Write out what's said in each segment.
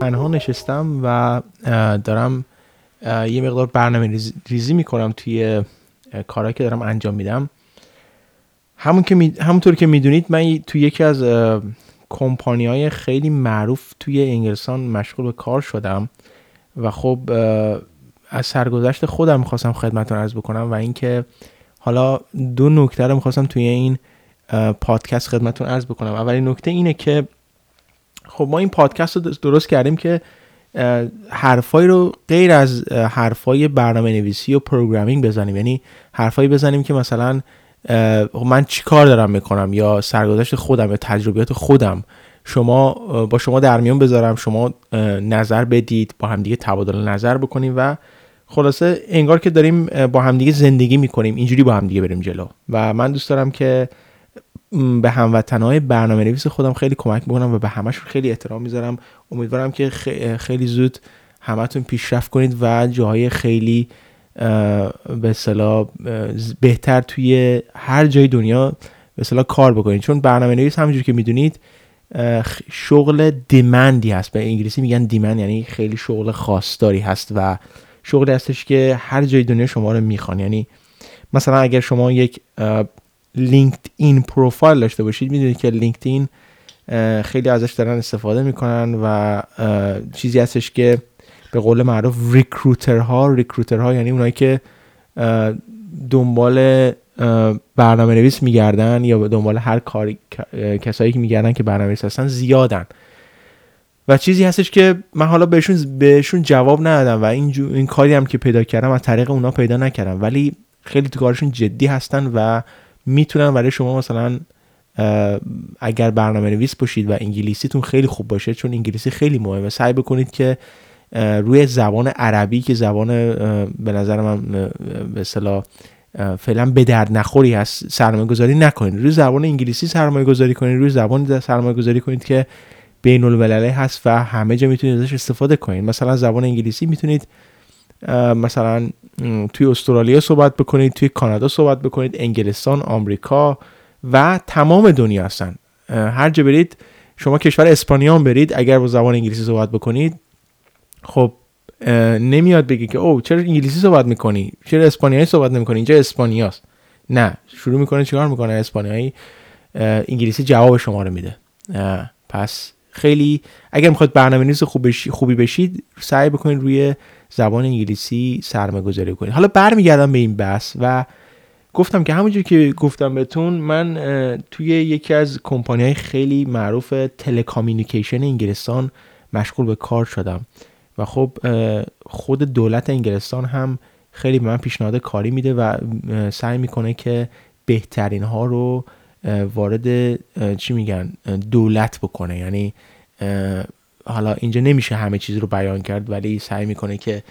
تنها نشستم و دارم یه مقدار برنامه ریزی می‌کنم توی کارهایی که دارم انجام میدم. همون که می... همونطور که می‌دونید من توی یکی از کمپانی های خیلی معروف توی انگلستان مشغول به کار شدم و خب از سرگذشت خودم می‌خواستم خدمتتون عرض بکنم و اینکه حالا دو نکته رو می‌خواستم توی این پادکست خدمتتون عرض بکنم. اولین نکته اینه که خب ما این پادکست رو درست کردیم که حرفایی رو غیر از حرفای برنامه نویسی و پروگرامینگ بزنیم. یعنی حرفایی بزنیم که مثلا خب من چی کار دارم می‌کنم؟ یا سرگذشت خودم یا تجربیات خودم. شما با شما در میان بذارم. شما نظر بدید با همدیگه تبادل نظر بکنیم و خلاصه انگار که داریم با همدیگه زندگی می‌کنیم. اینجوری با همدیگه بریم جلو. و من دوست دارم که به هموطنهای برنامه نویس خودم خیلی کمک بکنم و به همشون خیلی احترام می‌ذارم. امیدوارم که خیلی زود همتون پیشرفت کنید و جاهای خیلی به اصطلاح بهتر توی هر جای دنیا به اصطلاح کار بکنید. چون برنامه نویس همونجور که می‌دونید شغل دیمندی هست. به انگلیسی میگن دیمند یعنی خیلی شغل خاصداری هست و شغلی هستش که هر جای دنیا شما رو می‌خوان. یعنی مثلا اگر شما یک LinkedIn پروفایل داشته باشید می‌دونید که LinkedIn خیلی ازش دارن استفاده می‌کنن و چیزی هستش که به قول معروف recruiter ها recruiter ها یعنی اونایی که دنبال برنامه نویس میگردن یا دنبال هر کاری کسایی که میگردن که برنامه نویس هستن زیادن. و چیزی هستش که من حالا بهشون بهشون جواب ندادم و این, این کاری هم که پیدا کردم از طریق اونا پیدا نکردم ولی خیلی تو کارشون جدی هستن و می‌تونن برای شما مثلا اگر برنامه نویس باشید و انگلیسیتون خیلی خوب باشه چون انگلیسی خیلی مهمه. سعی بکنید که روی زبان عربی که زبان به نظر من به اصطلاح فعلا به درد نخوری هست سرمایه گذاری نکنید. روی زبان انگلیسی سرمایه گذاری کنید روی زبان سرمایه گذاری کنید که بین المللی هست و همه جا می‌تونید ازش استفاده کنید. مثلا زبان انگلیسی می‌تونید مثلا توی استرالیا صحبت بکنید توی کانادا صحبت بکنید انگلستان آمریکا و تمام دنیا هستن. هر جا برید شما کشور اسپانیا برید اگر با زبان انگلیسی صحبت بکنید خب نمیاد بگی که او چرا انگلیسی صحبت می‌کنی؟ چرا اسپانیایی صحبت نمی‌کنی؟ اینجا اسپانیاست. نه شروع می‌کنه چیکار می‌کنه؟ اسپانیایی انگلیسی جواب شما رو میده. پس خیلی اگر می‌خواد برنامه نویس خوبی بشید سعی بکنید روی زبان انگلیسی سرمایه گذاری کنید حالا برمیگردم به این بحث و گفتم که همونجور که گفتم بهتون من توی یکی از کمپانی های خیلی معروف تلکامیونیکیشن انگلستان مشغول به کار شدم و خب خود دولت انگلستان هم خیلی به من پیشنهاد کاری میده و سعی می‌کنه که بهترین ها رو وارد چی میگن دولت بکنه. یعنی حالا اینجا نمیشه همه چیز رو بیان کرد ولی سعی می‌کنه که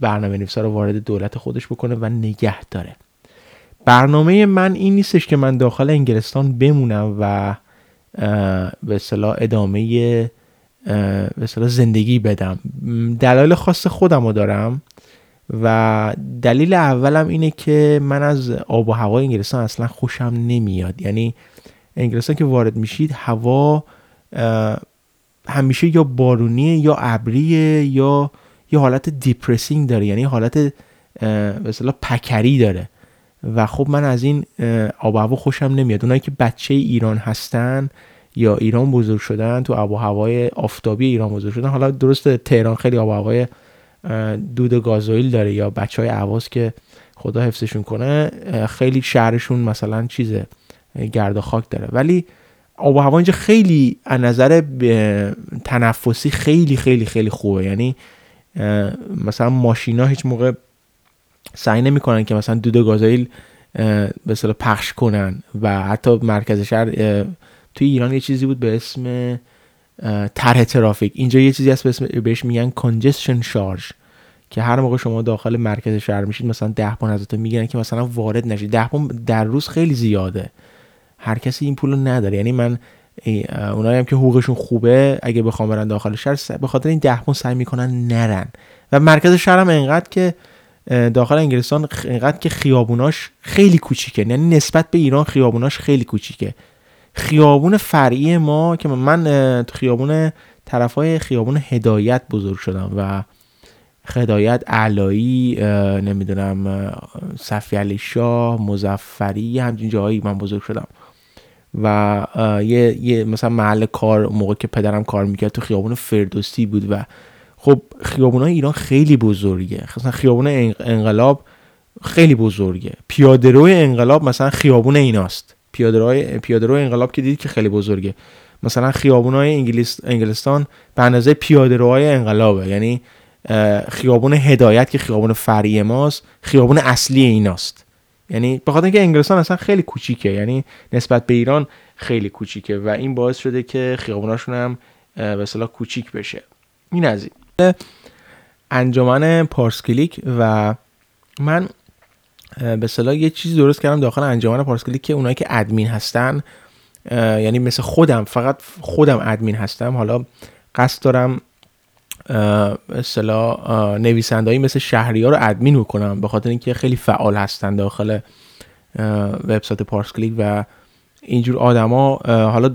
برنامه نویسا رو وارد دولت خودش بکنه و نگه داره. برنامه من این نیستش که من داخل انگلستان بمونم و به اصطلاح ادامه به زندگی بدم. دلایل خاص خودم رو دارم و دلیل اولم اینه که من از آب و هوای انگلستان اصلا خوشم نمیاد. یعنی انگلستان که وارد میشید هوا همیشه یا بارونیه یا ابریه یا یه حالت دیپرسینگ داره. یعنی حالت به پکری داره. و خب من از این آب و هوا خوشم نمیاد. اونایی که بچه ایران هستن یا ایران بزرگ شدن تو آب و هوای آفتابی ایران بزرگ شدن حالا درست تهران خیلی آب و هوای دود گازوئیل داره یا بچه های عواز که خدا حفظشون کنه خیلی شهرشون مثلا چیزه گرد و خاک داره. ولی آب و هوا اینجا خیلی از نظر تنفسی خیلی خیلی خیلی خوبه. یعنی مثلا ماشینا هیچ موقع سعی نمی‌کنن که مثلا دود گازوئیل به پخش کنن. و حتی مرکز شهر توی ایران یه چیزی بود به اسم طرح ترافیک. اینجا یه چیزی هست به اسم بهش میگن کانجستشن شارژ که هر موقع شما داخل مرکز شهر میشید مثلا ده پون ازتون می‌گیرن که مثلا وارد نشید. ده در روز خیلی زیاده. هر کسی این پول رو نداره. یعنی من اونایی هم که حقوقشون خوبه اگه بخوام برن داخل شهر به خاطر این ده پون سعی می‌کنن نرن. و مرکز شهر هم انقدر که داخل انگلستان انقدر که خیابوناش خیلی کوچیکه. یعنی نسبت به ایران خیابوناش خیلی کوچیکه. خیابون فرعی ما که من تو خیابون طرف های خیابون هدایت بزرگ شدم و هدایت علایی نمی‌دونم صفی علی شاه مزفری همچین جایی من بزرگ شدم. و یه, یه مثلا محل کار موقع که پدرم کار می‌کرد تو خیابون فردوسی بود و خب خیابون ایران خیلی بزرگه. مثلا خیابون انقلاب خیلی بزرگه. پیاده روی انقلاب مثلا خیابون ایناست. پیاده روی پیاده روی انقلاب که دیدید که خیلی بزرگه. مثلا خیابون های انگلیس انگلستان به اندازه پیاده روهای انقلابه. یعنی خیابون هدایت که خیابون فرعی ماست خیابون اصلی ایناست. یعنی به خاطر اینکه انگلستان اصلا خیلی کوچیکه یعنی نسبت به ایران خیلی کوچیکه و این باعث شده که خیابوناشون هم به اصطلاح کوچیک بشه. این از این. انجمن پارسکلیک و من به اصطلاح یه چیزی درست کردم داخل انجمن پارسکلیک که اونایی که ادمین هستن یعنی مثل خودم فقط خودم ادمین هستم. حالا قصد دارم اصطلاح نویسندهایی مثل شهری ها رو ادمین بکنم به خاطر اینکه خیلی فعال هستن داخل وبسایت پارس کلیک و اینجور آدما حالا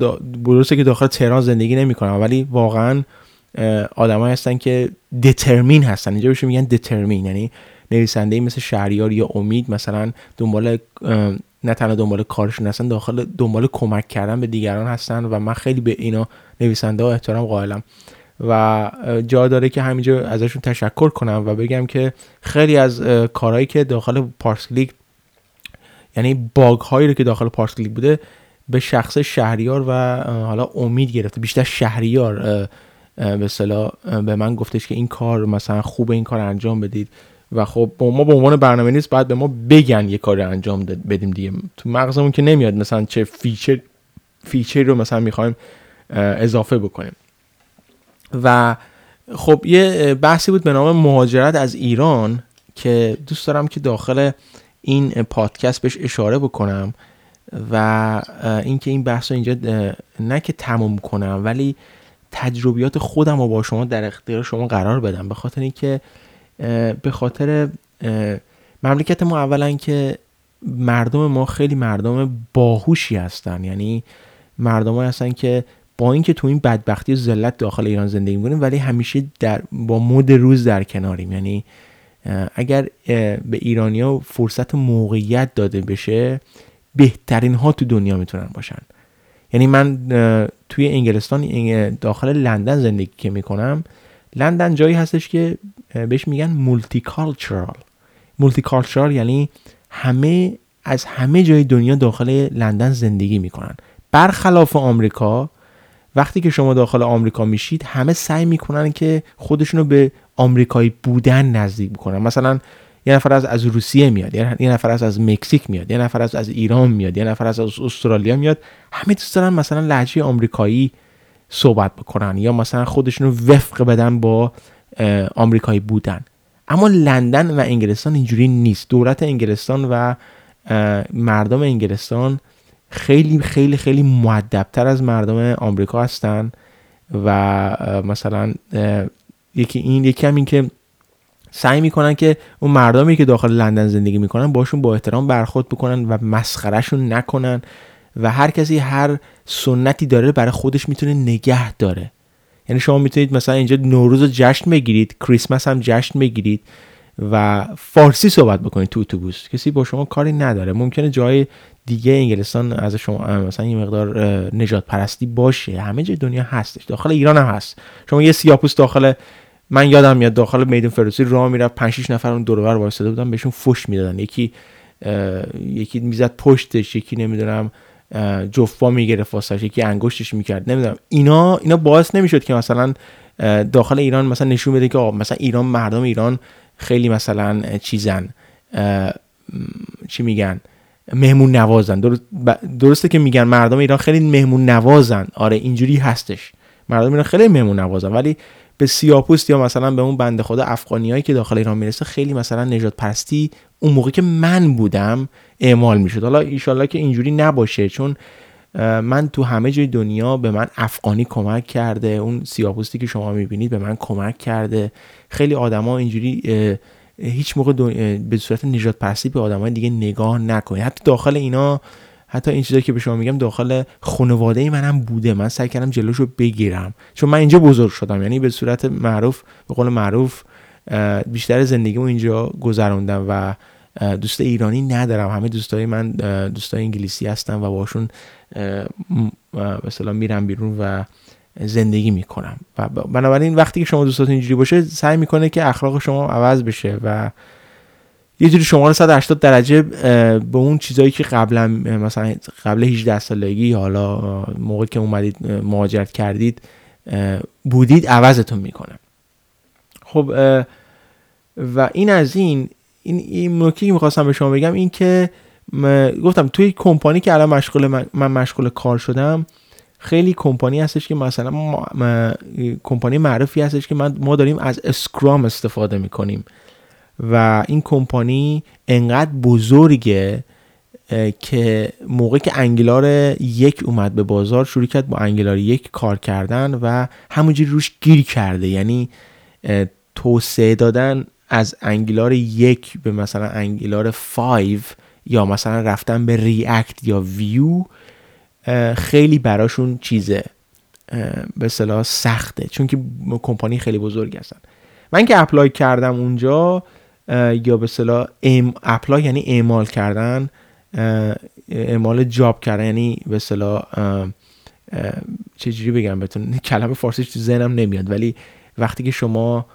درسته که داخل تهران زندگی نمی‌کنن ولی واقعا آدمایی هستن که دترمین هستن. اینجا بهشون میگن دترمین یعنی نویسنده مثل شهریار یا امید مثلا دنبال نه تنها دنبال کارشون هستن داخل دنبال کمک کردن به دیگران هستن و من خیلی به اینا نویسنده ها احترام قائلم. و جا داره که همینجا ازشون تشکر کنم و بگم که خیلی از کارهایی که داخل پارس کلیک یعنی باگ هایی رو که داخل پارس کلیک بوده به شخص شهریار و حالا امید گرفته. بیشتر شهریار به به من گفتش که این کار مثلا خوب این کار انجام بدید و خب ما به عنوان برنامه نویس باید به ما بگن یه کار انجام بدیم دیگه. تو مغزمون که نمیاد مثلا چه feature feature رو مثلا می‌خوایم اضافه بکنیم. و خب یه بحثی بود به نام مهاجرت از ایران که دوست دارم که داخل این پادکست بهش اشاره بکنم و اینکه این بحث رو اینجا نه که تموم کنم ولی تجربیات خودم رو با شما در اختیار شما قرار بدم. به خاطر اینکه به خاطر مملکت ما اولا که مردم ما خیلی مردم باهوشی هستن. یعنی مردم هستن که با اینکه تو این بدبختی و ذلت داخل ایران زندگی می‌کنیم ولی همیشه در با مد روز در کناریم. یعنی اگر به ایرانیا فرصت موقعیت داده بشه بهترین ها تو دنیا می‌تونن باشن. یعنی من توی انگلستان داخل لندن زندگی که می‌کنم لندن جایی هستش که بهش میگن multicultural multicultural یعنی همه از همه جای دنیا داخل لندن زندگی می‌کنن. برخلاف آمریکا وقتی که شما داخل آمریکا میشید همه سعی می‌کنن که خودشونو به آمریکایی بودن نزدیک بکنن. مثلا یه نفر از از روسیه میاد یه نفر از از مکزیک میاد یه نفر از از ایران میاد یه نفر از از استرالیا میاد. همه دوست دارن مثلا لهجه آمریکایی صحبت بکنن یا مثلا خودشونو وفق بدن با آمریکایی بودن. اما لندن و انگلستان اینجوری نیست. دولت انگلستان و مردم انگلستان خیلی خیلی خیلی معدبتر از مردم آمریکا هستن و مثلا یکی این یکی هم این که سعی می‌کنن که اون مردمی که داخل لندن زندگی می‌کنن باشون با احترام برخورد بکنن و مسخرهشون نکنن و هر کسی هر سنتی داره برای خودش می‌تونه نگه داره. یعنی شما می‌تونید مثلا اینجا نوروز رو جشن بگیرید کریسمس هم جشن بگیرید. و فارسی صحبت بکنید تو اتوبوس. کسی با شما کاری نداره. ممکنه جای دیگه انگلستان از شما مثلا یه مقدار نجات پرستی باشه. همه جای دنیا هستش. داخل ایران هم هست. شما یه سیاپوس داخل من یادم میاد داخل میدون فردوسی راه می‌رفت 5 6 نفر اون دور و وایساده بودن بهشون فوش می‌دادن. یکی یکی می‌زد پشتش یکی نمی‌دونم جفا می‌گرفت واسش یکی انگشتش می‌کرد. نمی‌دونم. اینا اینا باعث نمی‌شد که مثلا داخل ایران مثلا نشون بده که مثلا ایران مردم ایران خیلی مثلا چیزن چی میگن؟ مهمون نوازن. درسته که میگن مردم ایران خیلی مهمون نوازن. آره اینجوری هستش. مردم ایران خیلی مهمون نوازن. ولی به سیاپوست یا مثلا به اون بنده خدا افغانیایی که داخل ایران می‌رسه خیلی مثلا نجات پرستی اون موقع که من بودم اعمال می‌شد. حالا ایشالله که اینجوری نباشه چون من تو همه جای دنیا به من افغانی کمک کرده. اون سیاپوستی که شما می‌بینید به من کمک کرده. خیلی آدما اینجوری هیچ موقع به صورت نجات پرستی به آدمای دیگه نگاه نکنید. حتی داخل اینا حتی این چیزایی که به شما میگم داخل خانواده منم بوده. من سعی کردم جلوش رو بگیرم. چون من اینجا بزرگ شدم. یعنی به صورت معروف به قول معروف بیشتر زندگیمو اینجا گذروندم و دوست ایرانی ندارم. همه دوستای من دوستای انگلیسی هستن و باشون مثلا میرم بیرون و زندگی می‌کنم. و بنابراین وقتی که شما دوستاتون اینجوری باشه سعی می‌کنه که اخلاق شما عوض بشه و یه جوری شما رو 180 درجه به اون چیزایی که قبلا مثلا قبل 18 سالگی حالا موقعی که اومدید مهاجرت کردید بودید عوضتون می‌کنه. خب و این از این این, این نکته که می‌خواستم به شما بگم این که گفتم توی کمپانی که الان مشغول من, من مشغول کار شدم خیلی کمپانی هستش که مثلا کمپانی معروفی هستش که من ما داریم از اسکرام استفاده می‌کنیم. و این کمپانی انقدر بزرگه که موقعی که انگلار یک اومد به بازار شروع کرد با Angular یک کار کردن و همونجوری روش گیر کرده. یعنی توسعه دادن از Angular یک به مثلا Angular 5 یا مثلا رفتن به React یا ویو خیلی براشون چیزه به اصطلاح سخته. چون که کمپانی خیلی بزرگ هستن. من که apply کردم اونجا یا به اصطلاح ام apply یعنی اعمال کردن اعمال job کردن یعنی به اصطلاح چجوری بگم بهتون؟ کلمه فارسیش تو ذهنم نمیاد ولی وقتی که شما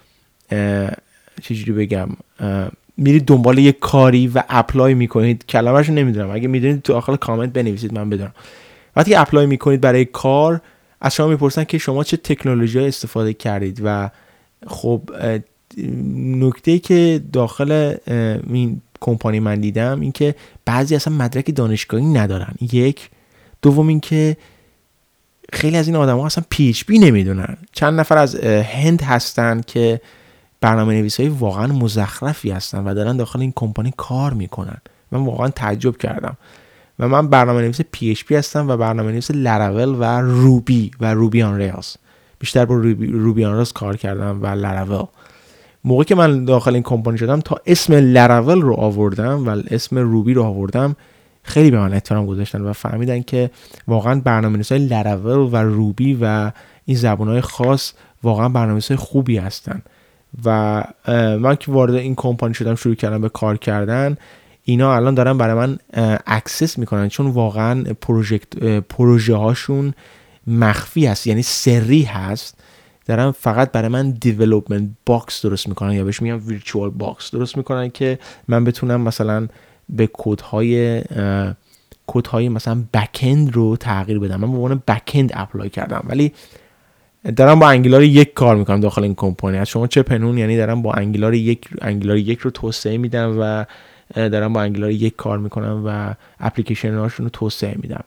چجوری بگم میرید دنبال یه کاری و apply می‌کنید. کلمه‌شو نمی‌دونم. اگه می‌دونید تو آخر کامنت بنویسید من بدونم. وقتی apply می‌کنید برای کار از شما می‌پرسن که شما چه تکنولوژی استفاده کردید و خب نکته که داخل این کمپانی من دیدم این که بعضی اصلا مدرک دانشگاهی ندارن. یک. دوم اینکه خیلی از این آدم ها اصلا PHP نمی‌دونن. چند نفر از هند هستن که برنامه نویس های واقعا مزخرفی هستن و دارن داخل این کمپانی کار می‌کنن. من واقعا تعجب کردم. و من برنامه نویس PHP هستم و برنامه نویس Laravel و Ruby و Ruby on Rails بیشتر با Ruby, Ruby on کار کردم و Laravel موقعی که من داخل این کمپانی شدم تا اسم لراول رو آوردم و اسم روبی رو آوردم خیلی به من احترام گذاشتن و فهمیدن که واقعا برنامه های Laravel و Ruby و این زبان های خاص واقعا برنامه خوبی هستن. و من که وارد این کمپانی شدم شروع کردم به کار کردن اینا الان دارن برای من access می‌کنن چون واقعا project پروژه هاشون مخفی هست یعنی سری هست. دارن فقط برای من development box درست می‌کنن یا بهش میگم virtual box درست می‌کنن که من بتونم مثلا به کدهای کدهای مثلا backend رو تغییر بدم. من به عنوان backend apply کردم. ولی دارم با Angular یک کار می‌کنم داخل این کمپانی. از شما چه پنهون یعنی دارم با Angular یک Angular یک رو توسعه میدم و دارم با Angular یک کار می‌کنم و اپلیکیشن هاشون رو توسعه میدم.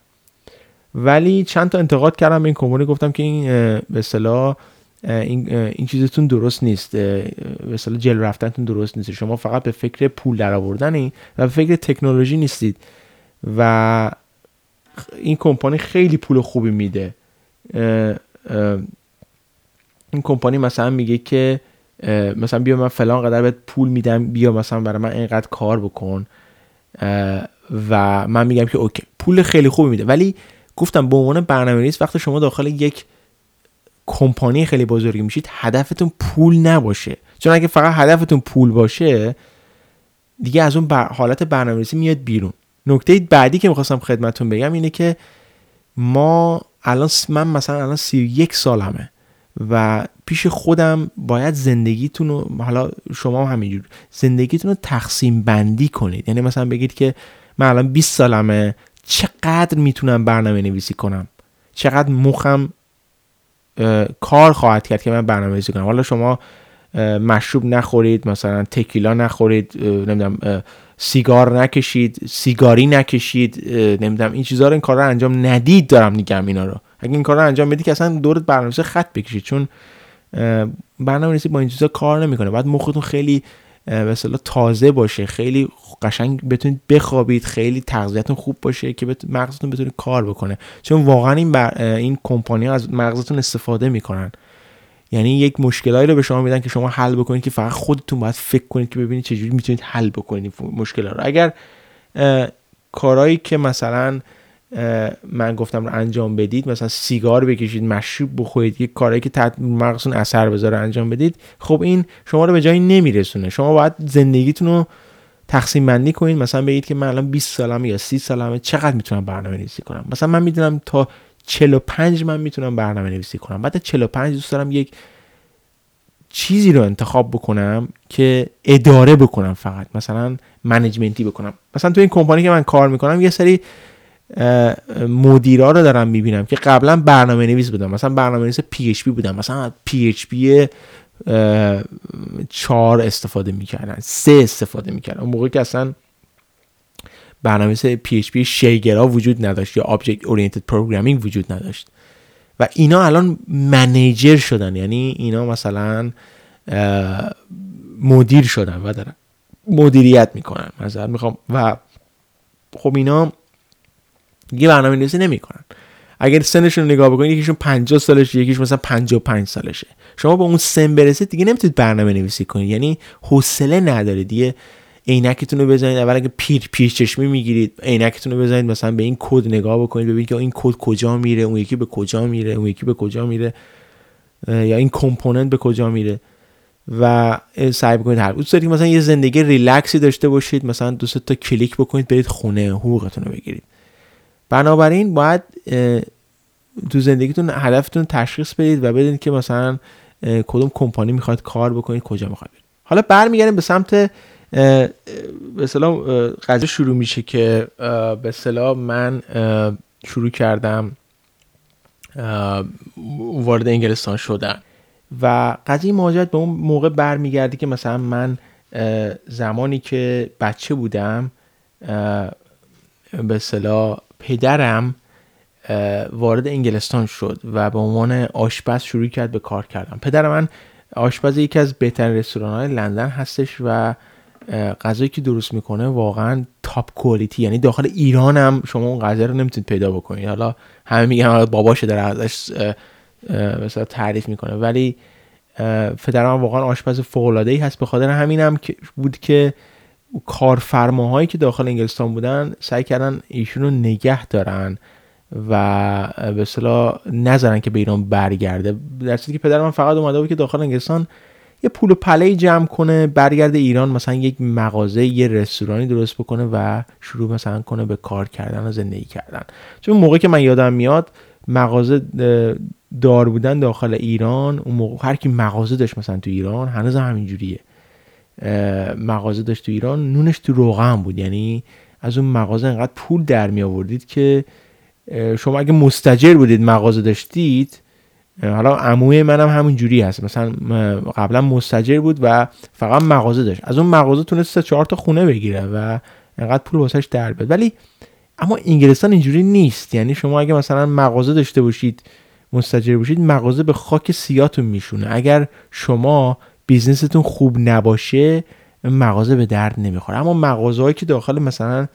ولی چند تا انتقاد کردم به این کمپانی. گفتم که این به اصطلاح این, این چیزتون درست نیست. به اصطلاح جل رفتنتون درست نیست. شما فقط به فکر پول در آوردنی و به فکر تکنولوژی نیستید. و این کمپانی خیلی پول خوبی میده. این کمپانی مثلا میگه که مثلا بیا من فلان قدر بهت پول میدم بیا مثلا برای من اینقدر کار بکن. و من میگم که اوکی پول خیلی خوبی میده. ولی گفتم به عنوان برنامه وقتی شما داخل یک کمپانی خیلی بزرگی میشید هدفتون پول نباشه. چون اگه فقط هدفتون پول باشه دیگه از اون بر... حالت برنامه‌نویسی میاد بیرون. نکته بعدی که می‌خواستم خدمتتون بگم اینه که ما الان من مثلا الان 31 سالمه. و پیش خودم باید زندگیتون رو حالا شما هم همینجور زندگیتون رو تقسیم بندی کنید. یعنی مثلا بگید که من الان 20 سالمه چقدر می‌تونم برنامه نویسی کنم؟ چقدر مخم کار خواهد کرد که من برنامه نویسی کنم؟ حالا شما مشروب نخورید مثلا تکیلا نخورید نمی‌دونم سیگار نکشید سیگاری نکشید نمی‌دونم این چیزها رو این کار رو انجام ندید دارم میگم اینا رو. اگه این کار رو انجام بدی که اصلا دورت برنامه‌نویسی خط بکشید چون برنامه‌نویسی با این چیزا کار نمی‌کنه. بعد مختون خیلی به تازه باشه خیلی قشنگ بتونید بخوابید خیلی تغذیتون خوب باشه که مغزتون بتونه کار بکنه. چون واقعا این بر... این کمپانی از مغزتون استفاده می‌کنن. یعنی یک مشکلایی رو به شما میدن که شما حل بکنید که فقط خودتون باید فکر کنید که ببینید چجوری می‌تونید حل بکنید مشکل رو. اگر کارهایی که مثلا من گفتم رو انجام بدید. مثلا سیگار بکشید مشروب بخورید یک کاری که تحت مغزتون اثر بذاره انجام بدید. خب این شما رو به جایی نمیرسونه. شما باید زندگیتون رو تقسیم بندی کنید. مثلا بگید که من الان 20 سالمه یا 30 سالمه چقدر می‌تونم برنامه نویسی کنم؟ مثلا من می‌دونم تا 45 من می‌تونم برنامه نویسی کنم. بعد 45 دوست دارم یک چیزی رو انتخاب بکنم که اداره بکنم فقط. مثلا management ی بکنم. مثلا تو این کمپانی که من کار می‌کنم یه سری مدیرا رو دارم می‌بینم که قبلا برنامه نویس بودن. مثلا برنامه نویس PHP بودن. مثلا PHP چهار استفاده می‌کردن سه استفاده می‌کردن. اون موقع که اصلا برنامه PHP شی‌گرا وجود نداشت یا object oriented programming وجود نداشت. و اینا الان manager شدن. یعنی اینا مثلا مدیر شدن و دارن مدیریت می‌کنن. مثلا می‌خوام و خب اینا دیگه برنامه نویسی نمی‌کنن. اگر سنشون رو نگاه بکنید یکیشون 50 سالشه یکیش مثلا 55 سالشه. شما با اون سن برسید دیگه نمی‌تونید برنامه نویسی کنید. یعنی حوصله ندارید. دیگه عینکتون رو بزنید. اول اگه پیر پیر چشمی می‌گیرید. عینکتون رو بزنید مثلا به این کد نگاه بکنید. ببینید که این کد کجا میره اون یکی به کجا میره اون یکی به کجا میره یا این component به کجا میره. و سعی بکنید هر دوست دارید مثلا یه زندگی ریلکسی داشته باشید. مثلا دو سه تا کلیک بکنید برید خونه حقوقتون رو بگیرید. بنابراین باید تو زندگیتون هدفتون تشخیص بدید و بدونید که مثلا کدوم کمپانی می‌خواید کار بکنید کجا می‌خواید حالا برمیگردیم به سمت به اصطلاح قضیه شروع میشه که به اصطلاح من شروع کردم وارد انگلستان شدن. و قضیه مهاجرت به اون موقع برمیگرده که مثلا من زمانی که بچه بودم به اصطلاح پدرم وارد انگلستان شد و به عنوان آشپز شروع کرد به کار کردن. پدر من آشپز یکی از بهترین رستوران های لندن هستش و غذایی که درست می‌کنه واقعا تاپ کوالیتی یعنی داخل ایران هم شما اون غذا رو نمی‌تونید پیدا بکنید. حالا همه میگن باباش داره ازش مثلا تعریف می‌کنه. ولی پدرم واقعا آشپز فوق العاده ای هست. به خاطر همینم هم بود که کارفرماهایی که داخل انگلستان بودن سعی کردن ایشون رو نگه دارن و به اصطلاح نذارن که به ایران برگرده. در که پدر من فقط اومده بود که داخل انگلستان یه پول و پله جمع کنه برگرده ایران مثلا یک مغازه یه رستورانی درست بکنه و شروع مثلا کنه به کار کردن و زندگی کردن. چون موقع که من یادم میاد مغازه دار بودن داخل ایران اون موقع هر کی مغازه داشت مثلا تو ایران هنوز هم همینجوریه. مغازه داشت تو ایران. نونش تو روغن بود. یعنی از اون مغازه انقدر پول در می آوردید که شما اگه مستجر بودید مغازه داشتید حالا عموی منم همون جوری هست. مثلا قبلا مستجر بود و فقط مغازه داشت. از اون مغازه تونست سه چهار تا خونه بگیره و انقدر پول واسش در بیاد. ولی اما انگلستان اینجوری نیست. یعنی شما اگه مثلا مغازه داشته باشید مستجر باشید مغازه به خاک سیاتون میشونه. اگر شما بیزنستون خوب نباشه مغازه به درد نمی‌خوره. اما مغازه که داخل مثلا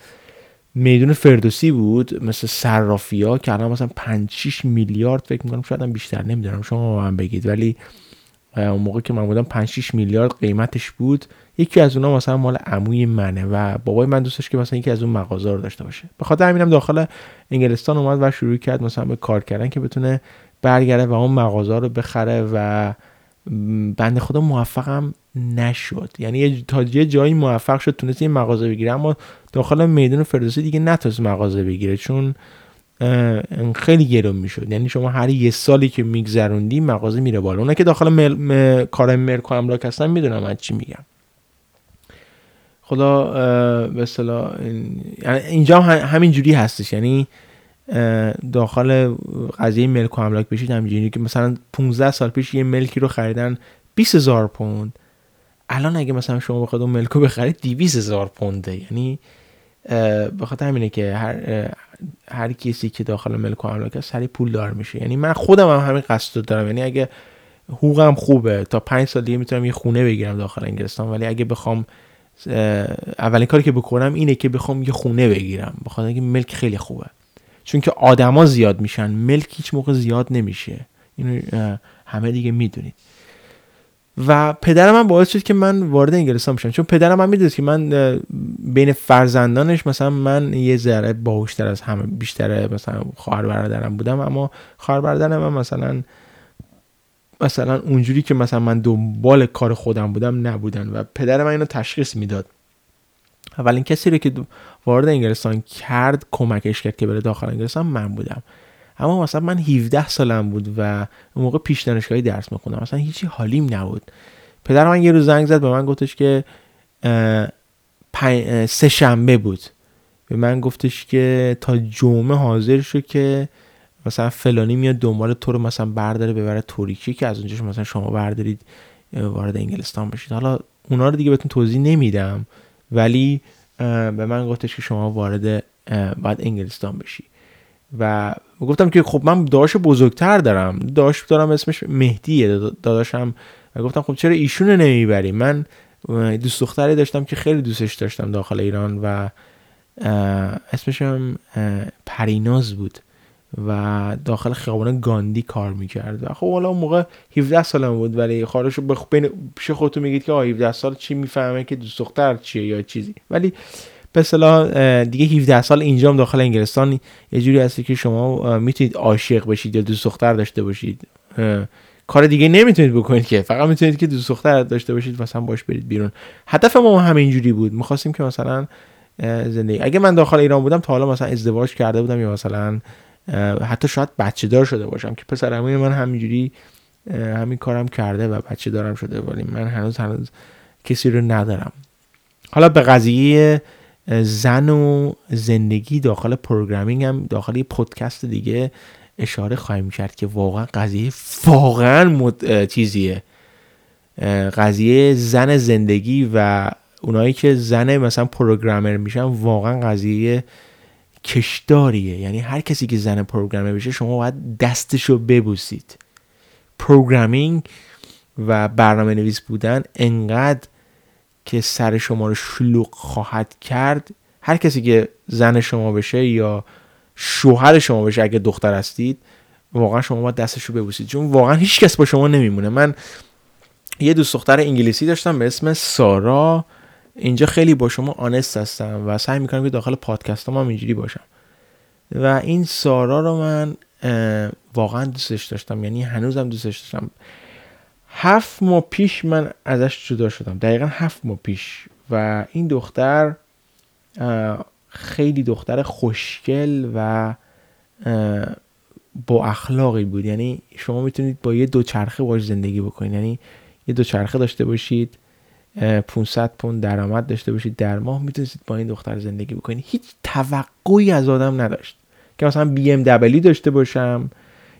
میدون فردوسی بود مثل صرافی ها که الان مثلا 5 6 میلیارد فکر می‌کنم شاید هم بیشتر نمی‌دونم شما من بگید. ولی اون موقع که من بودم 5 6 میلیارد قیمتش بود. یکی از اونها مثلا مال عموی منه و بابای من دوستش که مثلا یکی از اون مغازه رو داشته باشه. به خاطر همینم داخل انگلستان اومد و شروع کرد مثلا به کار کردن که بتونه برگرده و اون مغازه رو بخره و بنده خدا موفقم نشد. یعنی تا یه جایی موفق شد تونست یه مغازه بگیره اما داخل میدون فردوسی دیگه نتونست مغازه بگیره چون خیلی گرون می‌شد. یعنی شما هر یه سالی که میگذروندی مغازه میره بالا. اونا که داخل مل... م... کار مرکو املاک هستن می‌دونم من چی میگم. خدا به اصطلاح یعنی اینجا هم همین جوری هستش. یعنی داخل قضیه ملک و املاک بشید همینجوری که مثلا 15 سال پیش یه ملکی رو خریدن 20 هزار پوند. الان اگه مثلا شما بخواید اون ملک رو بخرید 200 هزار پونده. یعنی به خاطر همینه که هر هر کسی که داخل ملک و املاک هست سری پول دار میشه. یعنی من خودم هم همین قصد دارم. یعنی اگه حقوقم خوبه تا پنج سال دیگه می‌تونم یه خونه بگیرم داخل انگلستان. ولی اگه بخوام اولین کاری که بکنم اینه که بخوام یه خونه بگیرم. بخاطر اینکه ملک خیلی خوبه. چون که آدما زیاد میشن ملک هیچ موقع زیاد نمیشه. اینو همه دیگه می‌دونید. و پدرم من باعث شد که من وارد انگلستان بشم. چون پدرم من می‌دونست که من بین فرزندانش مثلا من یه ذره باهوشتر از همه بیشتر مثلا خواهر برادرم بودم اما خواهر برادرم من مثلا مثلا اونجوری که مثلا من دنبال کار خودم بودم نبودن و پدر من اینو تشخیص می‌داد. اولین کسی رو که وارد انگلستان کرد کمکش کرد که بره داخل انگلستان من بودم. اما مثلا من 17 سالم بود و اون موقع پیش دانشگاهی درس میخوندم. مثلا هیچی حالیم نبود. پدر من یه روز زنگ زد به من گفتش که سه شنبه بود. به من گفتش که تا جمعه حاضر شو که مثلا فلانی میاد دنبال تو رو مثلا برداره ببره توریکی که از اونجاش مثلا شما بردارید وارد انگلستان بشید. حالا اونا رو دیگه بهتون توضیح نمیدم ولی به من گفتش که شما وارد باید انگلستان بشی. و گفتم که خب من داداش بزرگتر دارم. داداش دارم اسمش مهدیه. داداشم و گفتم خب چرا ایشونو نمی‌بری؟ من دوست دختری داشتم که خیلی دوستش داشتم داخل ایران و اسمشم پریناز بود. و داخل خیابان گاندی کار می‌کرد. و خب حالا اون موقع 17 سالم بود ولی خارجشو بخ... بین پیش خودتون میگید که 17 سال چی می‌فهمه که دوست دختر چیه یا چیزی. ولی به اصطلاح دیگه 17 سال اینجام داخل انگلستان یه جوری هستی که شما می‌تونید عاشق بشید یا دوست دختر داشته باشید. کار دیگه نمی‌تونید بکنید که. فقط می‌تونید که دوست دختر داشته باشید مثلا باش برید بیرون. هدف ما همین جوری بود. می‌خواستیم که مثلا زندگی اگه من داخل ایران بودم تا حالا مثلا ازدواج کرده بودم یا مثلا حتی شاید بچه دار شده باشم که پسر من همینجوری همین کارم کرده و بچه دارم شده ولی من هنوز هنوز کسی رو ندارم. حالا به قضیه زن و زندگی داخل پروگرامینگ هم داخل یه پودکست دیگه اشاره خواهیم کرد که واقعا قضیه واقعا مد... چیزیه. قضیه زن زندگی و اونایی که زن مثلا پروگرامر میشن واقعا قضیه کشداریه. یعنی هر کسی که زن پروگرامر بشه شما باید دستشو ببوسید. پروگرامینگ و برنامه نویس بودن انقدر که سر شما رو شلوغ خواهد کرد. هر کسی که زن شما بشه یا شوهر شما بشه اگه دختر هستید واقعا شما باید دستش رو ببوسید. چون واقعا هیچ کس با شما نمیمونه. من یه دوست دختر انگلیسی داشتم به اسم سارا. اینجا خیلی با شما آنست هستم و سعی می‌کنم که داخل پادکست هم اینجوری باشم. و این سارا رو من واقعا دوستش داشتم یعنی هنوزم دوستش داشتم. هفت ماه پیش من ازش جدا شدم دقیقا هفت ماه پیش. و این دختر خیلی دختر خوشگل و با اخلاقی بود. یعنی شما می‌تونید با یه دوچرخه باش زندگی بکنید. یعنی یه دوچرخه داشته باشید. 500 پوند درآمد داشته باشید در ماه می‌تونید با این دختر زندگی بکنید. هیچ توقعی از آدم نداشت که مثلا بی ام دبلی داشته باشم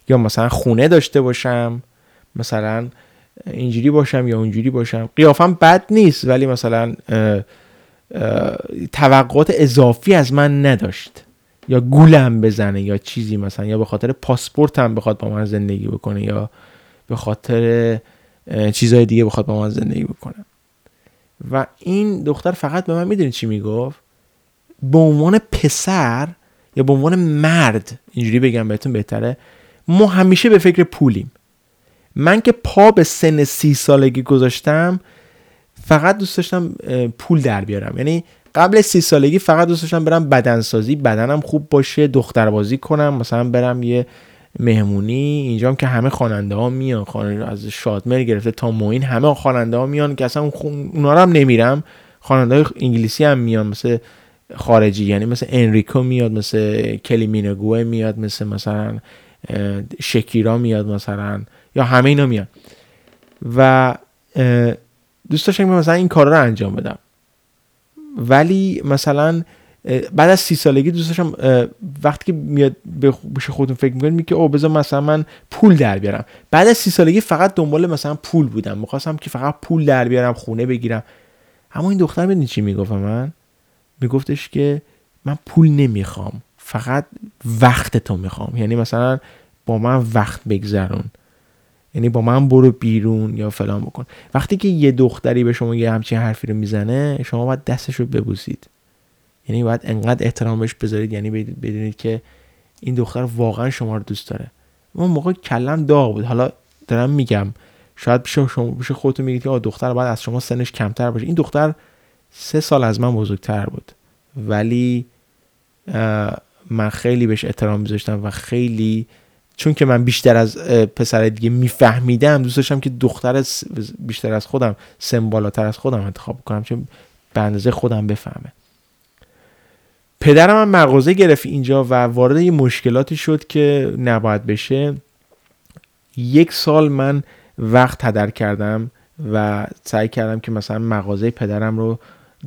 یا مثلا خونه داشته باشم مثلا اینجوری باشم یا اونجوری باشم. قیافم بد نیست ولی مثلا توقعات اضافی از من نداشت. یا گولم بزنه یا چیزی مثلا یا به خاطر پاسپورتم بخواد با من زندگی بکنه یا به خاطر چیزهای دیگه بخواد با من زندگی بکنه. و این دختر فقط به من می‌دونید چی می‌گفت؟ به عنوان پسر یا به عنوان مرد اینجوری بگم بهتون بهتره ما همیشه به فکر پولیم. من که پا به سن سی سالگی گذاشتم فقط دوست داشتم پول در بیارم. یعنی قبل سی سالگی فقط دوست داشتم برم بدنسازی بدنم خوب باشه دختربازی کنم مثلا برم یه مهمونی اینجا هم که همه خواننده ها میان از شادمر گرفته تا موین همه خواننده ها میان که اصلا اونا رو هم نمیرم. خواننده های انگلیسی هم میان مثل خارجی یعنی مثل انریکو میاد مثل کلی مینگوه میاد مثل مثلا شکیرا میاد مثلا یا همه اینا میان. و دوست داشتم مثلا این کار رو انجام بدم. ولی مثلا بعد از سی سالگی دوست داشتم وقتی که میاد به خودتون فکر می‌کنید میگه او بذار مثلا من پول در بیارم. بعد از سی سالگی فقط دنبال مثلا پول بودم. می‌خواستم که فقط پول در بیارم خونه بگیرم. اما این دختر بدونی چی می‌گفت من؟ میگفتش که من پول نمی‌خوام فقط وقت تو می‌خوام. یعنی مثلا با من وقت بگذرون. یعنی با من برو بیرون یا فلان بکن. وقتی که یه دختری به شما یه همچین حرفی رو می‌زنه شما باید دستش رو ببوسید. یعنی باید انقدر احترام بهش بذارید یعنی بدونید که این دختر واقعا شما رو دوست داره. اون موقع کلم داغ بود. حالا دارم میگم شاید بشه شما بشه خودتون میگید که دختر باید از شما سنش کمتر باشه. این دختر سه سال از من بزرگتر بود. ولی من خیلی بهش احترام میذاشتم و خیلی چون که من بیشتر از پسر دیگه میفهمیدم دوست داشتم که دختر بیشتر از خودم سن از خودم انتخاب کنم چون به اندازه خودم بفهمه. پدرم هم مغازه گرفت اینجا و وارد یه مشکلاتی شد که نباید بشه. یک سال من وقت هدر کردم و سعی کردم که مثلا مغازه پدرم رو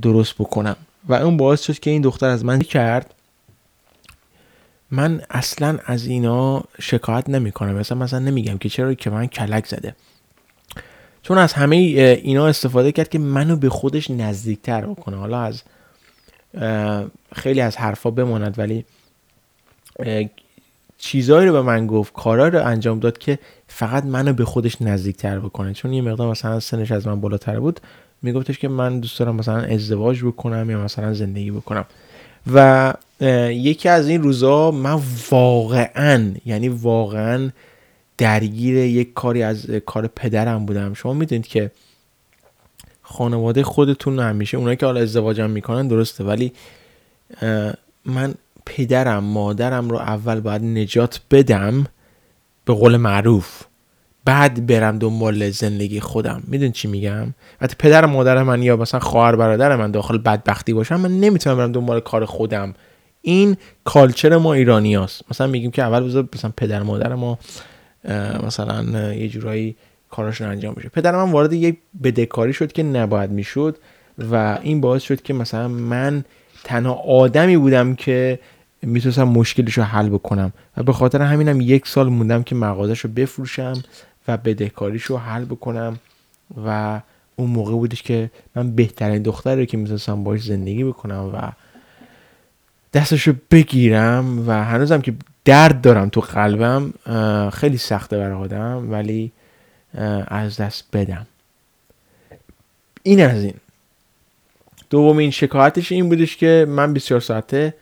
درست بکنم. و اون باعث شد که این دختر از من کرد. من اصلا از اینا شکایت نمی کنم مثلا مثلا نمیگم که چرا که من کلک زده. چون از همه اینا استفاده کرد که منو به خودش نزدیکتر بکنه. حالا از خیلی از حرفا بماند ولی چیزایی رو به من گفت کارهایی رو انجام داد که فقط منو به خودش نزدیکتر بکنه. چون یه مقدار مثلا سنش از من بالاتر بود میگفتش که من دوست دارم مثلا ازدواج بکنم یا مثلا زندگی بکنم. و یکی از این روزا من واقعا یعنی واقعا درگیر یک کاری از کار پدرم بودم. شما می‌دونید که خانواده خودتون همیشه اونایی که حالا ازدواجم می‌کنن درسته ولی من پدرم مادرم رو اول باید نجات بدم به قول معروف. بعد برم دنبال زندگی خودم. میدون چی میگم؟ وقتی پدر مادر من یا مثلا خواهر برادر من داخل بدبختی باشم من نمی‌تونم برم دنبال کار خودم. این کالچر ما ایرانی هست. مثلا میگیم که اول بذار مثلا پدر مادر ما مثلا یه جورایی کاراشون انجام بشه. پدر من وارد یه بدهکاری شد که نباید می‌شد و این باعث شد که مثلا من تنها آدمی بودم که می‌تونستم مشکلش رو حل بکنم و به خاطر همینم یک سال موندم که مغازش رو بفروشم و بدهکاریش رو حل بکنم و اون موقع بودش که من بهترین دختری که می‌تونستم باش زندگی بکنم و دستش رو بگیرم و هنوزم که درد دارم تو قلبم خیلی سخته برای آدم ولی از دست بدم. این از این. دومین شکایتش این بودش که من 24 ساعته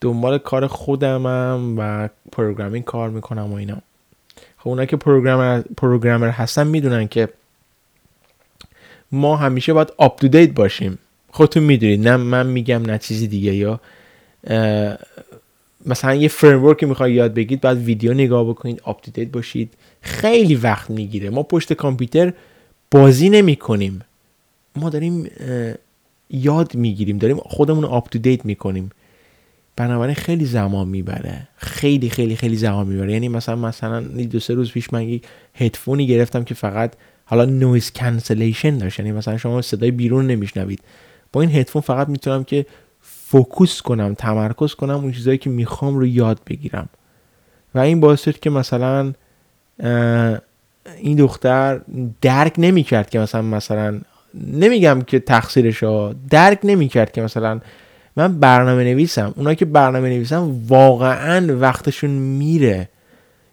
دنبال کار خودمم و programming کار می‌کنم و اینا. خب اونا که programmer programmer هستن می‌دونن که ما همیشه باید update باشیم. خودتون می‌دونید. نه من میگم نه چیزی دیگه یا مثلا یه framework می‌خوای یاد بگید بعد ویدیو نگاه بکنید update باشید. خیلی وقت می‌گیره. ما پشت کامپیوتر بازی نمی کنیم ما داریم یاد می‌گیریم. داریم خودمون رو update می‌کنیم. بنابراین خیلی زمان می‌بره. خیلی خیلی خیلی زمان می‌بره. یعنی مثلا مثلا دو سه روز پیش من یک هدفونی گرفتم که فقط حالا noise cancellation داشت. یعنی مثلا شما صدای بیرون نمیشنوید. با این هدفون فقط می‌تونم که focus کنم تمرکز کنم اون چیزایی که می‌خوام رو یاد بگیرم. و این باعث شد که مثلا این دختر درک نمی‌کرد که مثلا مثلا نمیگم که تقصیرش درک نمی‌کرد که مثلا من برنامه نویسم. اونایی که برنامه نویسم واقعا وقتشون میره.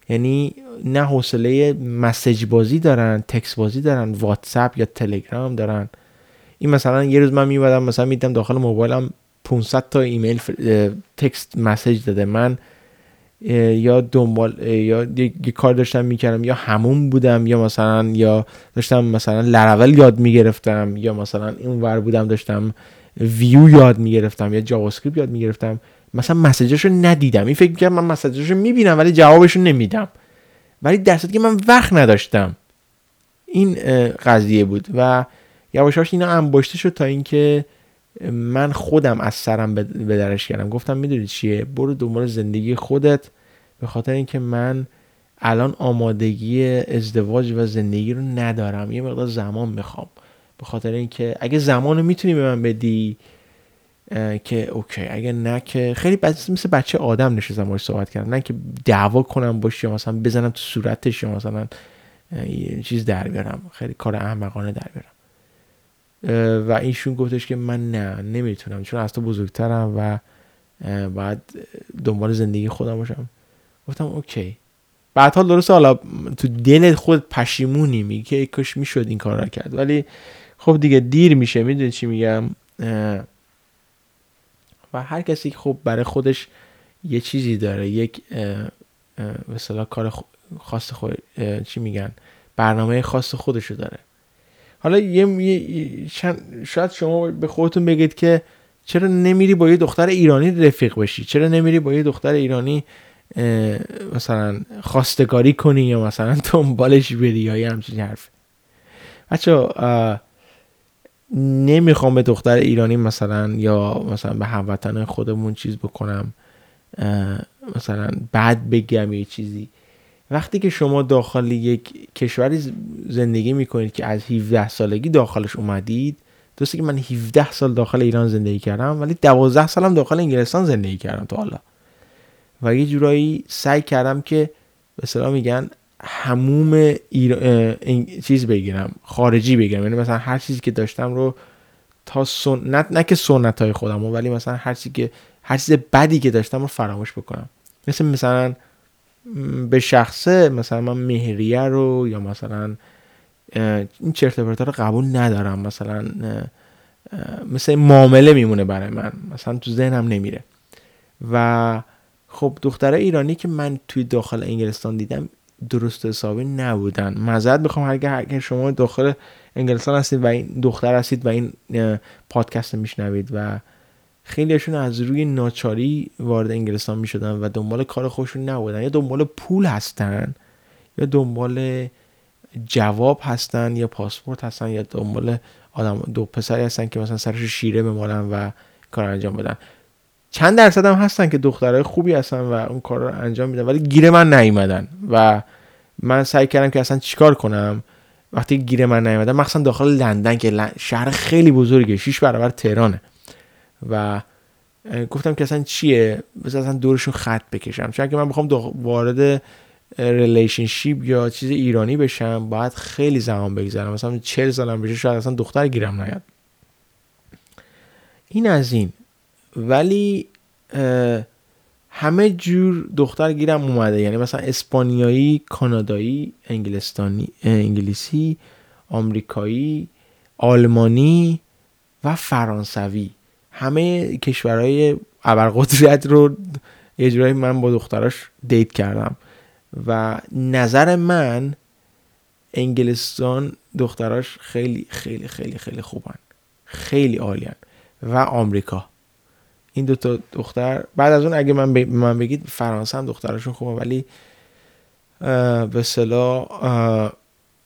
یعنی نه حوصله message بازی دارن تکس بازی دارن واتساپ یا تلگرام دارن. این مثلا یه روز من میمدم مثلا میدم داخل موبایلم 500 تا ایمیل text message داده. من یا دنبال یا یه کار داشتم می‌کردم یا همون بودم یا مثلا یا داشتم مثلا لرول یاد می‌گرفتم یا مثلا این ور بودم داشتم ویو یاد می‌گرفتم یا JavaScript یاد می‌گرفتم. مثلا مسیجش رو ندیدم. این فکر می‌کردم من مسیجش رو می‌بینم ولی جوابش رو نمیدم. ولی در که من وقت نداشتم. این قضیه بود. و یواشاش اینا انباشته شد تا اینکه من خودم از سرم به درش کردم. گفتم می‌دونی چیه؟ برو دنبال زندگی خودت. به خاطر اینکه من الان آمادگی ازدواج و زندگی رو ندارم. یه مقدار زمان می‌خوام. به خاطر اینکه اگه زمان رو می‌تونی به من بدی که اوکی. اگه نه که خیلی مثل بچه آدم نشستم باش صحبت کردم. نه که دعوا کنم باش یا مثلا بزنم تو صورتش یا مثلا چیز در بیارم. خیلی کار احمقانه در بیارم. و ایشون گفتش که من نه نمی‌تونم چون از تو بزرگترم و باید دنبال زندگی خودم باشم. گفتم اوکی. بعدها درست حالا تو دل خود پشیمونی میگه که کاش می‌شد این کار را کرد. ولی خب دیگه دیر میشه می‌دونی چی میگم؟ و هر کسی خب برای خودش یه چیزی داره یک مثلا کار خاص خود چی میگن؟ برنامه خاص خودشو داره. حالا یه, شاید شما به خودتون بگید که چرا نمیری با یه دختر ایرانی رفیق بشی؟ چرا نمیری با یه دختر ایرانی مثلا خواستگاری کنی یا مثلا دنبالش بری یا یه همچین حرف؟ بچه نمی‌خوام به دختر ایرانی مثلا یا مثلا به هموطن خودمون چیز بکنم مثلا بعد بگم یه چیزی. وقتی که شما داخل یک کشوری زندگی می‌کنید که از 17 سالگی داخلش اومدید درسته که من 17 سال داخل ایران زندگی کردم ولی 12 سالم داخل انگلستان زندگی کردم تا حالا. و یه جورایی سعی کردم که به میگن هموم چیز بگیرم خارجی بگیرم. یعنی مثلا هر چیزی که داشتم رو تا سنت نه که سنت های خودم ولی مثلا هر چیزی که هر چیز بدی که داشتم رو فراموش بکنم. مثل مثلا به شخصه مثلا من مهریه رو یا مثلا این چرت رو قبول ندارم مثلا مثل معامله میمونه برای من مثلا تو ذهنم نمیره. و خب دختره ایرانی که من توی داخل انگلستان دیدم درست حسابی نبودن. مزد بخوام اگر شما داخل انگلستان هستید و این دختر هستید و این پادکست میشنوید و خیلیشون از روی ناچاری وارد انگلستان می‌شدن و دنبال کار خودشون نبودن. یا دنبال پول هستن یا دنبال جواب هستن یا پاسپورت هستن یا دنبال آدم دو پسری هستن که مثلا سرش شیره بمالن و کار انجام بدن. چند درصد هم هستن که دخترای خوبی هستن و اون کار رو انجام میدن ولی گیر من نیومدن و من سعی کردم که اصلا چیکار کنم؟ وقتی گیر من نیومدن مخصوصا داخل لندن که شهر خیلی بزرگه شیش برابر تهرانه. و گفتم که اصلا چیه؟ بذار اصلا دورشون خط بکشم. چون اگه من بخوام وارد relationship یا چیز ایرانی بشم باید خیلی زمان بگذرم. مثلا چل سالم بشه شاید اصلا دختر گیرم نیاد. این از این. ولی همه جور دختر گیرم اومده. یعنی مثلا اسپانیایی کانادایی انگلستانی انگلیسی آمریکایی آلمانی و فرانسوی. همه کشورهای ابرقدرت رو یه جورایی من با دختراش دیت کردم. و نظر من انگلستان دختراش خیلی خیلی خیلی خیلی خوبن. خیلی عالیان. و آمریکا. این دو تا دختر بعد از اون اگه من, ب... من بگید فرانسه هم دختراشون خوبه ولی به صلاح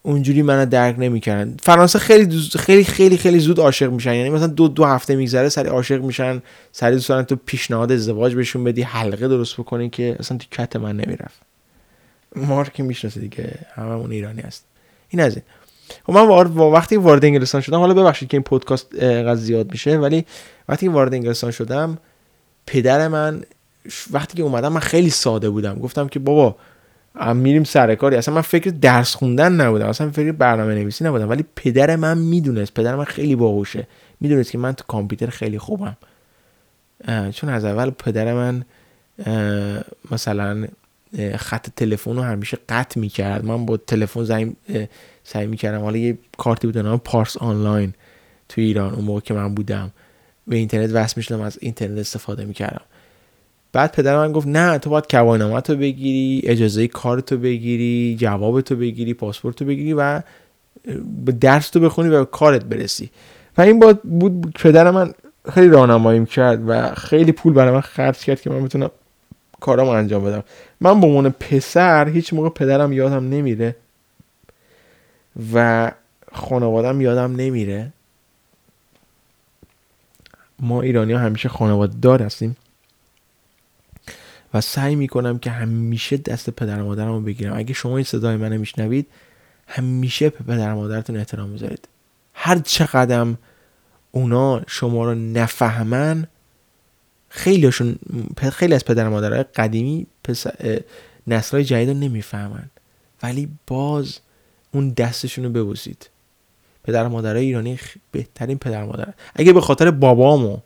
اونجوری منو درک نمی‌کردن. فرانسه خیلی خیلی خیلی خیلی زود عاشق میشن. یعنی مثلا دو دو هفته میگذره سری عاشق میشن. سری دوست دارن تو پیشنهاد ازدواج بهشون بدی حلقه درست بکنی که اصلا تو کت من نمی‌رفت. مار که می‌شناسه دیگه هممون ایرانی هست این از این. خب من وقتی وارد انگلستان شدم حالا ببخشید که این پادکست قضیه زیاد میشه ولی وقتی وارد انگلستان شدم پدر من وقتی که اومدم من خیلی ساده بودم. گفتم که بابا میریم سر کاری اصلا من فکر درس خوندن نبودم. اصلا فکر برنامه نویسی نبودم. ولی پدر من می‌دونست. پدر من خیلی باهوشه. می‌دونست که من تو کامپیوتر خیلی خوبم. چون از اول پدر من مثلا خط تلفن رو همیشه قطع می‌کرد. من با تلفن زنگ سعی می‌کردم. حالا یه کارتی بود نام پارس آنلاین تو ایران اون موقع که من بودم. به اینترنت وصل می‌شدم از اینترنت استفاده می‌کردم. بعد پدر من گفت نه تو باید کوانامت رو بگیری اجازه کارتو بگیری جوابتو بگیری پاسپورت رو بگیری و درس تو بخونی و کارت برسی. و این بود, بود پدر من خیلی راهنمایی کرد و خیلی پول برای من خرج کرد که من بتونم کارامو انجام بدم. من به عنوان پسر هیچ موقع پدرم یادم نمیره و خانوادم یادم نمیره. ما ایرانی ها همیشه خانواده دار هستیم. و سعی می‌کنم که همیشه دست پدر مادرم رو بگیرم. اگه شما این صدای منو میشنوید همیشه به پدر مادرتون احترام بذارید هر چقدر اونا شما رو نفهمن خیلیشون خیلی از پدر مادرهای قدیمی نسلهای جدید رو نمی‌فهمن. ولی باز اون دستشون رو ببوسید. پدر مادرای ایرانی بهترین پدر مادر. اگه به خاطر بابام و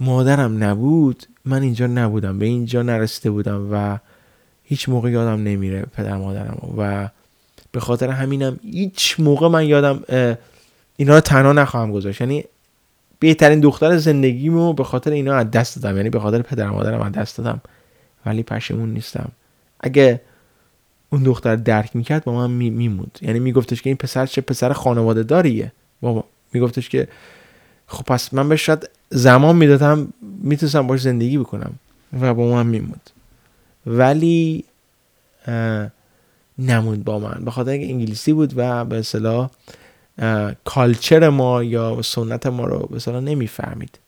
مادرم نبود من اینجا نبودم به اینجا نرسیده بودم و هیچ موقع یادم نمیره پدر مادرم و به خاطر همینم هیچ موقع من یادم اینا رو تنها نخواهم گذاشت. یعنی بهترین دختر زندگیمو به خاطر اینا از دست دادم. یعنی به خاطر پدر مادرم از دست دادم. ولی پشیمون نیستم. اگه اون دختر درک می‌کرد با من میموند. یعنی میگفتش که این پسر چه پسر خانواده داریه؟ بابا میگفتش که خب پس من به شاید زمان می‌دادم می‌تونستم باش زندگی بکنم و با من میموند. ولی نموند با من. به خاطر اینکه انگلیسی بود و به اصطلاح کالچر ما یا سنت ما رو به اصطلاح نمی‌فهمید.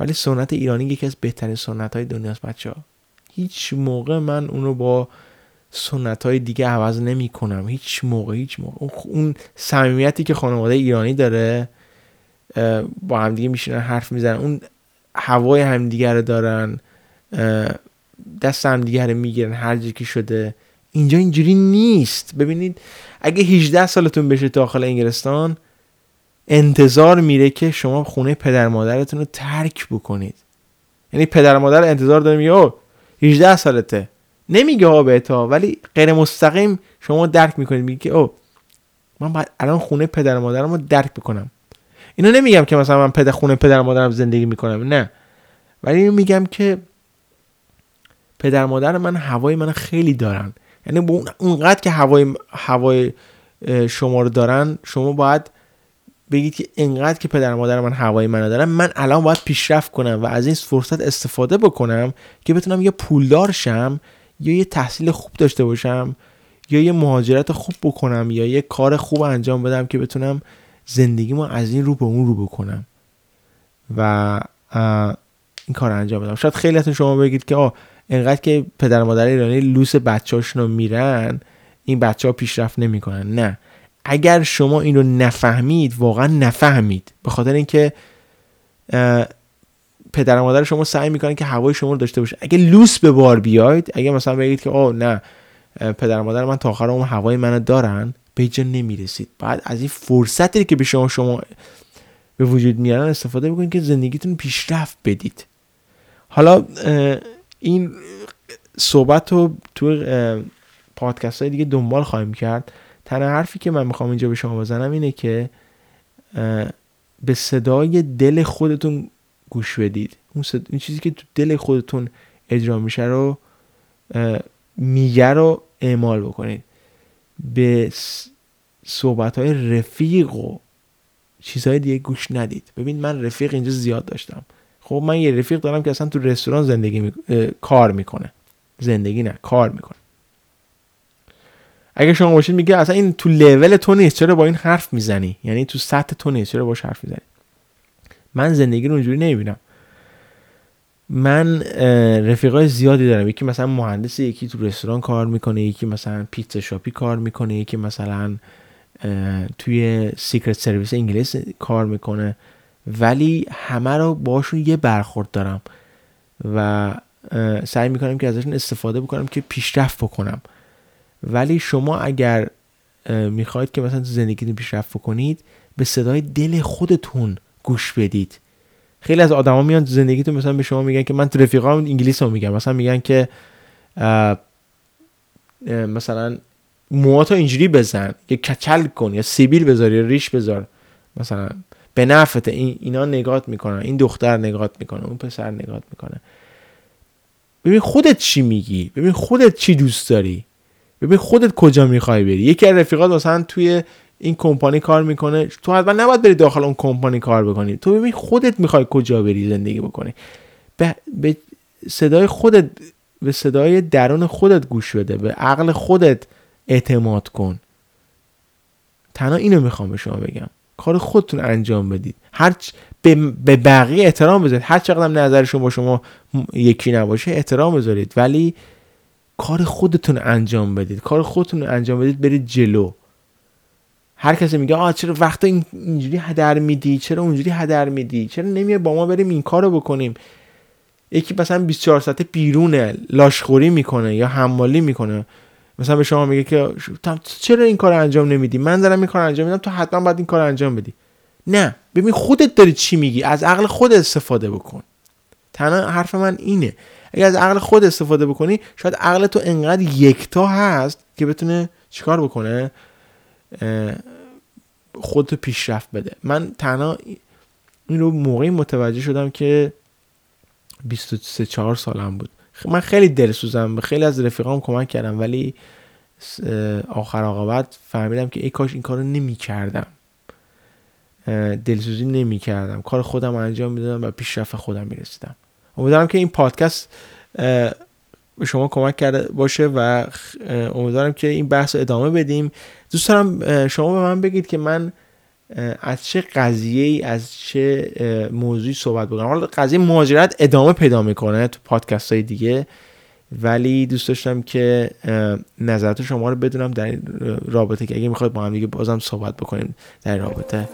ولی سنت ایرانی یکی از بهترین سنت های دنیاست بچه ها هیچ موقع من اونو با سنت های دیگه عوض نمی کنم هیچ موقع هیچ موقع. اون صمیمیتی که خانواده ایرانی داره با همدیگه میشینن حرف می‌زنن. اون هوای همدیگه رو دارن دست همدیگه رو می‌گیرن هر که شده. اینجا اینجوری نیست. ببینید اگه 18 سالتون بشه داخل انگلستان انتظار میره که شما خونه پدر مادرتون رو ترک بکنید. یعنی پدر مادر انتظار داره میگه او 18 سالته. نمیگه ها به ولی غیر مستقیم شما درک می‌کنید. میگه که او من باید الان خونه پدر مادرم رو درک بکنم. اینو نمیگم که مثلا من پدر خونه پدر مادرم زندگی می‌کنم نه. ولی میگم که پدر مادر من هوای من خیلی دارن. یعنی اونقدر که هوای هوای شما رو دارن شما باید بگید که انقدر که پدر مادر من هوای منو دارن من الان باید پیشرفت کنم و از این فرصت استفاده بکنم که بتونم یه پولدار شم یا یه تحصیل خوب داشته باشم یا یه مهاجرت خوب بکنم یا یه کار خوب انجام بدم که بتونم زندگیمو از این رو به اون رو بکنم. و این کار انجام بدم. شاید خیلی از شما بگید که آه انقدر که پدر مادر ایرانی لوس بچه‌هاشون میرن این بچه ها پیشرفت نمی‌کنن. نه. اگر شما این رو نفهمید واقعا نفهمید به خاطر اینکه پدر و مادر شما سعی می‌کنن که هوای شما رو داشته باشه. اگه لوس به بار بیاید اگه مثلا بگید که آه نه پدر و مادر من تا آخر اون هوای منو دارن به اینجا نمی‌رسید. بعد از این فرصتی که به شما شما به وجود میارن استفاده بکنید که زندگیتون پیشرفت بدید. حالا این صحبت رو تو پادکست های دیگه دنبال خواهیم کرد. تنها حرفی که من می‌خوام اینجا به شما بزنم اینه که به صدای دل خودتون گوش بدید. اون, این چیزی که تو دل خودتون اجرا میشه رو میگه رو اعمال بکنید. به صحبت های رفیق و چیزهای دیگه گوش ندید. ببین من رفیق اینجا زیاد داشتم. خب من یه رفیق دارم که اصلا تو رستوران زندگی می... کار می‌کنه. زندگی نه کار می‌کنه. اگه شما باشید میگه اصلا این تو لول تو نیست. چرا با این حرف می‌زنی؟ یعنی تو سطح تو نیست. چرا باش حرف می‌زنی؟ من زندگی رو اونجوری نمی‌بینم. من رفیقای زیادی دارم. یکی مثلا مهندس یکی تو رستوران کار می‌کنه یکی مثلا پیتزا شاپی کار می‌کنه یکی مثلا توی secret service انگلیس کار می‌کنه. ولی همه رو باشون یه برخورد دارم و سعی می‌کنم که ازشون استفاده بکنم که پیشرفت بکنم. ولی شما اگر می‌خواید که مثلا تو زندگیتون پیشرفت بکنید به صدای دل خودتون گوش بدید. خیلی از آدما میان تو زندگیتون مثلا به شما میگن که من تو رفیقام انگلیس رو میگم. مثلا میگن که مثلا موهاتو اینجوری بزن یا کچل کن یا سیبیل بذار یا ریش بذار. مثلا به نفته این اینا نگات می‌کنن این دختر نگات می‌کنه اون پسر نگات می‌کنه. ببین خودت چی میگی؟ ببین خودت چی دوست داری؟ ببین خودت کجا می‌خوای بری؟ یکی از رفیقات مثلا توی این کمپانی کار می‌کنه. تو حتما نباید بری داخل اون کمپانی کار بکنی. تو ببین خودت می‌خوای کجا بری زندگی بکنی. به, به صدای خودت به صدای درون خودت گوش بده. به عقل خودت اعتماد کن. تنها اینو می‌خوام به شما بگم. کار خودتون انجام بدید. هر به بقیه احترام بذارید. هر چقدر نظرشون با شما یکی نباشه احترام بذارید. ولی کار خودتون انجام بدید. کار خودتون انجام بدید برید جلو. هر کسی میگه آ چرا وقتا اینجوری هدر میدی؟ چرا اونجوری هدر میدی؟ چرا نمیای با ما بریم این کارو بکنیم؟ یکی مثلا 24 ساعته بیرونه لاشخوری می‌کنه یا حمالی می‌کنه. مثلا به شما میگه که چرا این کار انجام نمیدی؟ من دارم این کار انجام میدم تو حتما باید این کار انجام بدی. نه ببین خودت داری چی میگی؟ از عقل خود استفاده بکن. تنها حرف من اینه. اگر از عقل خود استفاده بکنی شاید عقل تو انقدر یکتا هست که بتونه چیکار بکنه؟ خودتو پیشرفت بده. من تنها این رو موقعی متوجه شدم که 23 4 سالم بود. من خیلی دلسوزم خیلی از رفیقام کمک کردم ولی آخر عاقبت فهمیدم که ای کاش این کارو نمی کردم دلسوزی نمی کردم کار خودم انجام می‌دادم و پیشرفت خودم می‌رسیدم. امیدوارم که این پادکست شما کمک کرده باشه و امیدوارم که این بحث رو ادامه بدیم. دوست دارم شما به من بگید که من از چه قضیه ای از چه موضوعی صحبت بکنم. حالا قضیه مهاجرت ادامه پیدا می‌کنه تو پادکست های دیگه ولی دوست داشتم که نظرات شما رو بدونم در این رابطه که اگه می‌خواید با هم دیگه بازم صحبت بکنیم در این رابطه.